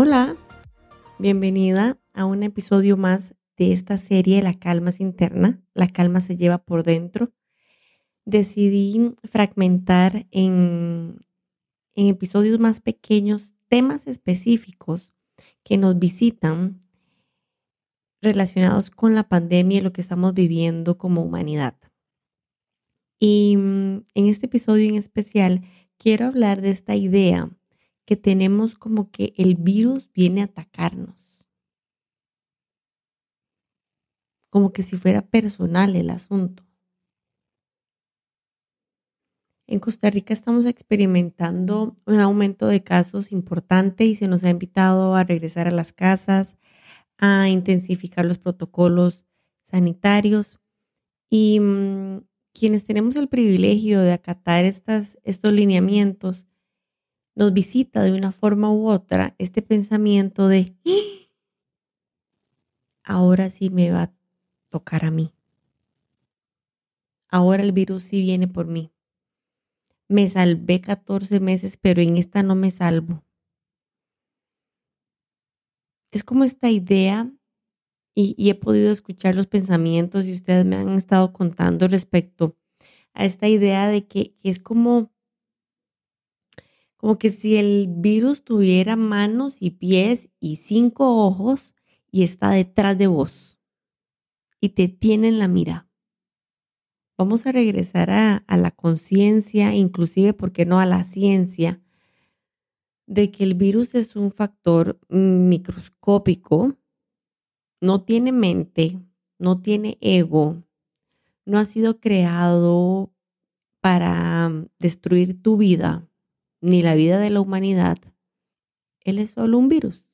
Hola, bienvenida a un episodio más de esta serie La calma es interna, la calma se lleva por dentro. Decidí fragmentar en, en episodios más pequeños temas específicos que nos visitan relacionados con la pandemia y lo que estamos viviendo como humanidad. Y mm, en este episodio en especial quiero hablar de esta idea que tenemos como que el virus viene a atacarnos. Como que si fuera personal el asunto. En Costa Rica estamos experimentando un aumento de casos importante y se nos ha invitado a regresar a las casas, a intensificar los protocolos sanitarios y mm, quienes tenemos el privilegio de acatar estas, estos lineamientos nos visita de una forma u otra este pensamiento de, ¡Ah! ahora sí me va tocar a mí. Ahora el virus sí viene por mí. Me salvé 14 meses, pero en esta no me salvo. Es como esta idea, y, he podido escuchar los pensamientos y ustedes me han estado contando respecto a esta idea de que es como como que si el virus tuviera manos y pies y cinco ojos y está detrás de vos y te tiene en la mira. Vamos a regresar a, la conciencia, inclusive, ¿por qué no a la ciencia? de que el virus es un factor microscópico, no tiene mente, no tiene ego, no ha sido creado para destruir tu vida, ni la vida de la humanidad, él es solo un virus,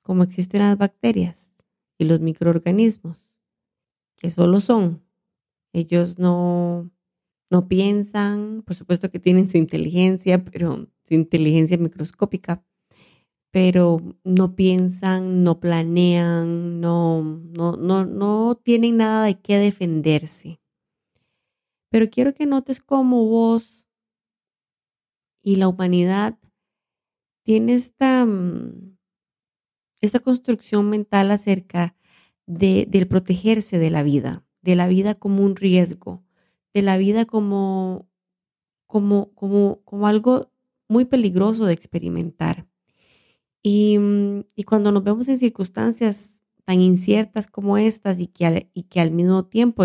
como existen las bacterias y los microorganismos, que solo son. Ellos no, no piensan, por supuesto que tienen su inteligencia, pero su inteligencia microscópica, pero no piensan, no planean, no, no, no, no tienen nada de qué defenderse. Pero quiero que notes cómo vos y la humanidad tiene esta, mm, esta construcción mental acerca de, del protegerse de la vida, de la vida como un riesgo, de la vida como, como, como, como algo muy peligroso de experimentar. Y, mm, y, cuando nos vemos en circunstancias tan inciertas como estas y que al, y que al mismo tiempo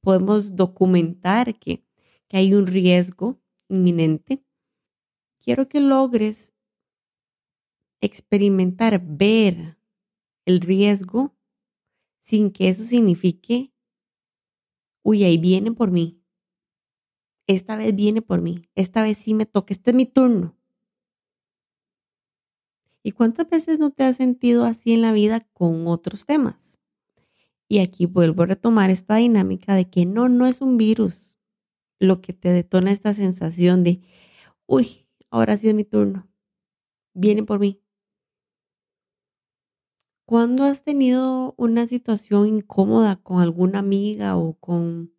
podemos documentar que, que hay un riesgo, inminente, quiero que logres experimentar, ver el riesgo sin que eso signifique, uy, ahí viene por mí. Esta vez viene por mí. Esta vez sí me toca. Este es mi turno. ¿Y cuántas veces no te has sentido así en la vida con otros temas? Y aquí vuelvo a retomar esta dinámica de que no, no es un virus lo que te detona esta sensación de, uy, ahora sí es mi turno, viene por mí. ¿Cuándo has tenido una situación incómoda con alguna amiga o con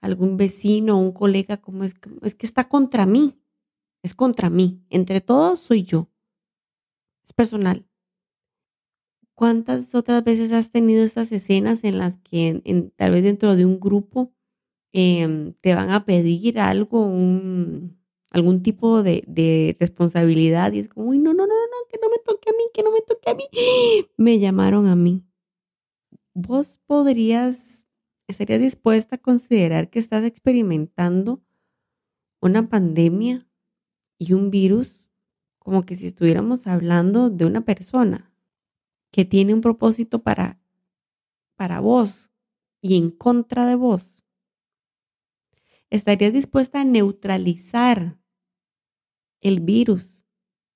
algún vecino o un colega como es, es que está contra mí? Es contra mí. Entre todos soy yo. Es personal. ¿Cuántas otras veces has tenido estas escenas en las que tal vez dentro de un grupo Em, te van a pedir algo, un, algún tipo de, de, responsabilidad y es como, uy, no, no, no, no, que no me toque a mí, que no me toque a mí. Me llamaron a mí. ¿Vos podrías, estarías dispuesta a considerar que estás experimentando una pandemia y un virus como que si estuviéramos hablando de una persona que tiene un propósito para, para vos y en contra de vos? ¿Estarías dispuesta a neutralizar el virus,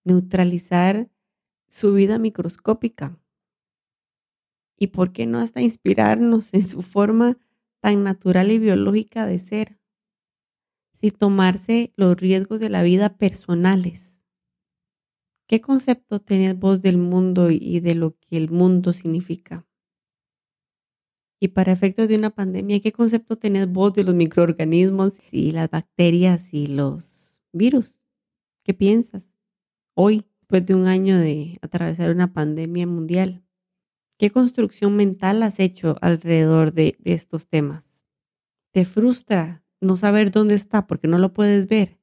neutralizar su vida microscópica? ¿Y por qué no hasta inspirarnos en su forma tan natural y biológica de ser? Sin tomarse los riesgos de la vida personales. ¿Qué concepto tenés vos del mundo y de lo que el mundo significa? Y para efectos de una pandemia, ¿qué concepto tenés vos de los microorganismos y las bacterias y los virus? ¿Qué piensas hoy, después de un año de atravesar una pandemia mundial? ¿Qué construcción mental has hecho alrededor de, estos temas? ¿Te frustra no saber dónde está porque no lo puedes ver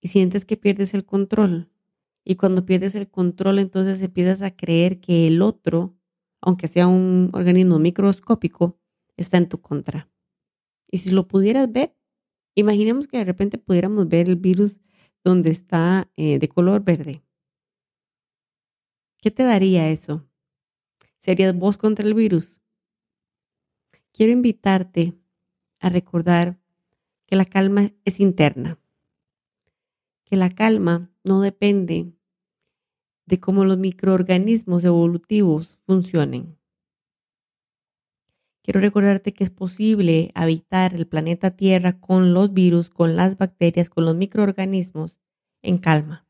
y sientes que pierdes el control? Y cuando pierdes el control, entonces empiezas a creer que el otro aunque sea un organismo microscópico, está en tu contra. Y si lo pudieras ver, imaginemos que de repente pudiéramos ver el virus donde está eh, de color verde. ¿Qué te daría eso? ¿Serías vos contra el virus? Quiero invitarte a recordar que la calma es interna, que la calma no depende de cómo los microorganismos evolutivos funcionen. Quiero recordarte que es posible habitar el planeta Tierra con los virus, con las bacterias, con los microorganismos en calma.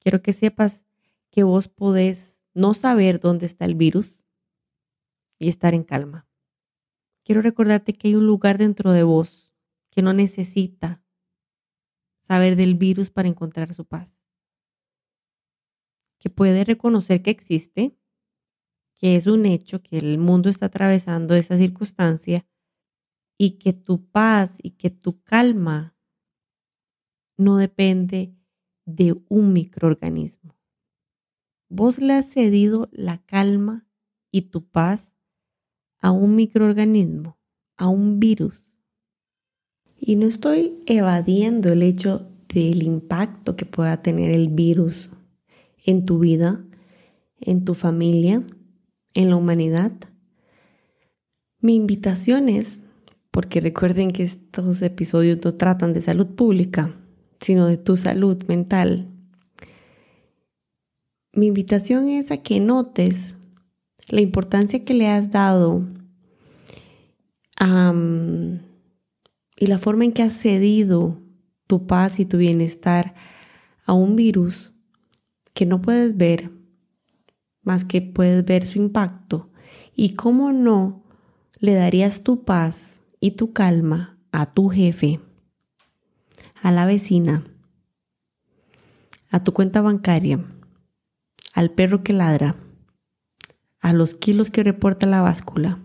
Quiero que sepas que vos podés no saber dónde está el virus y estar en calma. Quiero recordarte que hay un lugar dentro de vos que no necesita saber del virus para encontrar su paz que puede reconocer que existe, que es un hecho, que el mundo está atravesando esa circunstancia y que tu paz y que tu calma no depende de un microorganismo. Vos le has cedido la calma y tu paz a un microorganismo, a un virus. Y no estoy evadiendo el hecho del impacto que pueda tener el virus en tu vida, en tu familia, en la humanidad. Mi invitación es, porque recuerden que estos episodios no tratan de salud pública, sino de tu salud mental. Mi invitación es a que notes la importancia que le has dado y la forma en que has cedido tu paz y tu bienestar a un virus que no puedes ver, más que puedes ver su impacto. Y cómo no le darías tu paz y tu calma a tu jefe, a la vecina, a tu cuenta bancaria, al perro que ladra, a los kilos que reporta la báscula.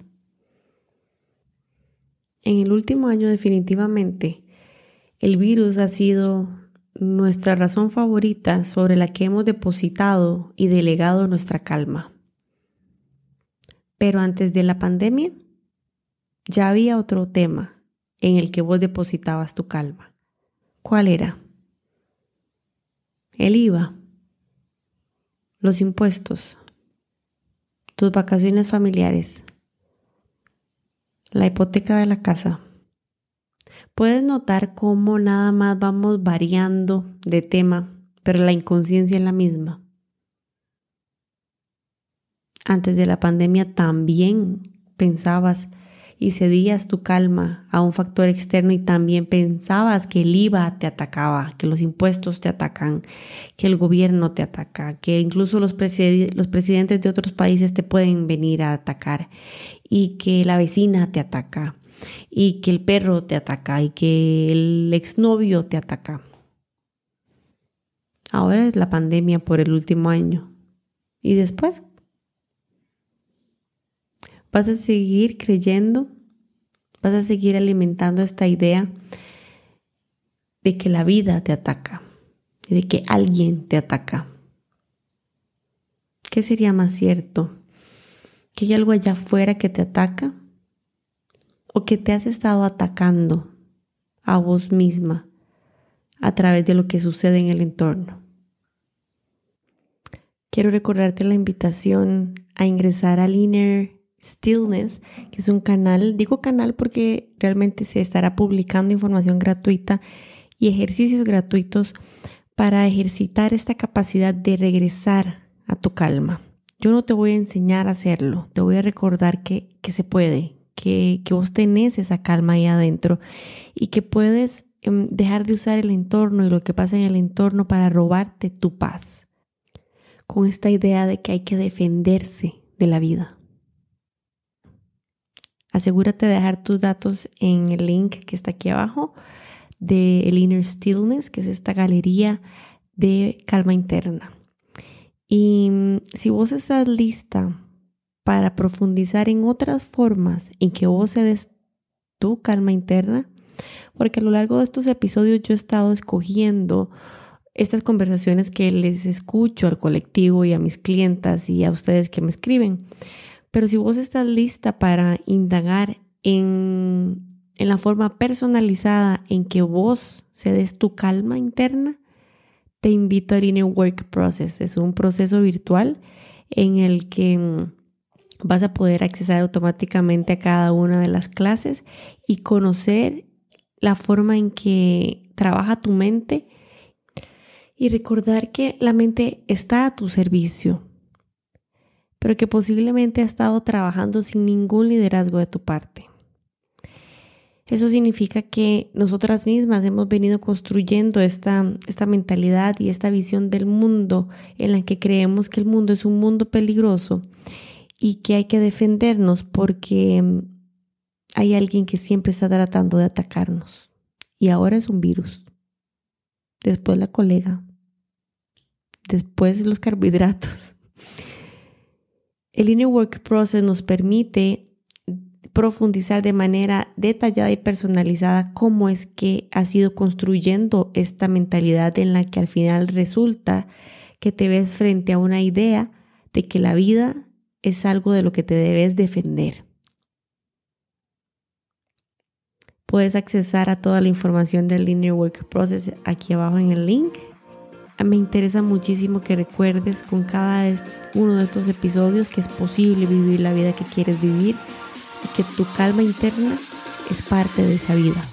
En el último año definitivamente el virus ha sido nuestra razón favorita sobre la que hemos depositado y delegado nuestra calma. Pero antes de la pandemia, ya había otro tema en el que vos depositabas tu calma. ¿Cuál era? El IVA, los impuestos, tus vacaciones familiares, la hipoteca de la casa Puedes notar cómo nada más vamos variando de tema, pero la inconsciencia es la misma. Antes de la pandemia también pensabas y cedías tu calma a un factor externo y también pensabas que el IVA te atacaba, que los impuestos te atacan, que el gobierno te ataca, que incluso los, los presidentes de otros países te pueden venir a atacar y que la vecina te ataca y que el perro te ataca y que el exnovio te ataca. Ahora es la pandemia por el último año. ¿Y después? ¿Vas a seguir creyendo? ¿Vas a seguir alimentando esta idea de que la vida te ataca? Y de que alguien te ataca. ¿Qué sería más cierto? ¿Que hay algo allá afuera que te ataca? O que te has estado atacando a vos misma a través de lo que sucede en el entorno. Quiero recordarte la invitación a ingresar al Inner Stillness, que es un canal, digo canal porque realmente se estará publicando información gratuita y ejercicios gratuitos para ejercitar esta capacidad de regresar a tu calma, Yo no te voy a enseñar a hacerlo, te voy a recordar que, que se puede, que, que vos tenés esa calma ahí adentro y que puedes em, dejar de usar el entorno y lo que pasa en el entorno para robarte tu paz. Con esta idea de que hay que defenderse de la vida. Asegúrate de dejar tus datos en el link que está aquí abajo de el Inner Stillness, que es esta galería de calma interna. Y mm, si vos estás lista para profundizar en otras formas en que vos cedes tu calma interna, porque a lo largo de estos episodios yo he estado escogiendo estas conversaciones que les escucho al colectivo y a mis clientas y a ustedes que me escriben. Pero si vos estás lista para indagar en, en la forma personalizada en que vos cedes tu calma interna, te invito al Inner Work Process. Es un proceso virtual en el que mm, vas a poder acceder automáticamente a cada una de las clases y conocer la forma en que trabaja tu mente y recordar que la mente está a tu servicio, pero que posiblemente ha estado trabajando sin ningún liderazgo de tu parte. Eso significa que nosotras mismas hemos venido construyendo esta, esta mentalidad y esta visión del mundo en la que creemos que el mundo es un mundo peligroso y que hay que defendernos porque mm, hay alguien que siempre está tratando de atacarnos. Y ahora es un virus. Después la colega. Después los carbohidratos. El Inner Work Process nos permite profundizar de manera detallada y personalizada cómo es que has ido construyendo esta mentalidad en la que al final resulta que te ves frente a una idea de que la vida es algo de lo que te debes defender. Puedes accesar a toda la información del Linear Work Process aquí abajo en el link. Me interesa muchísimo que recuerdes con cada uno de estos episodios que es posible vivir la vida que quieres vivir y que tu calma interna es parte de esa vida.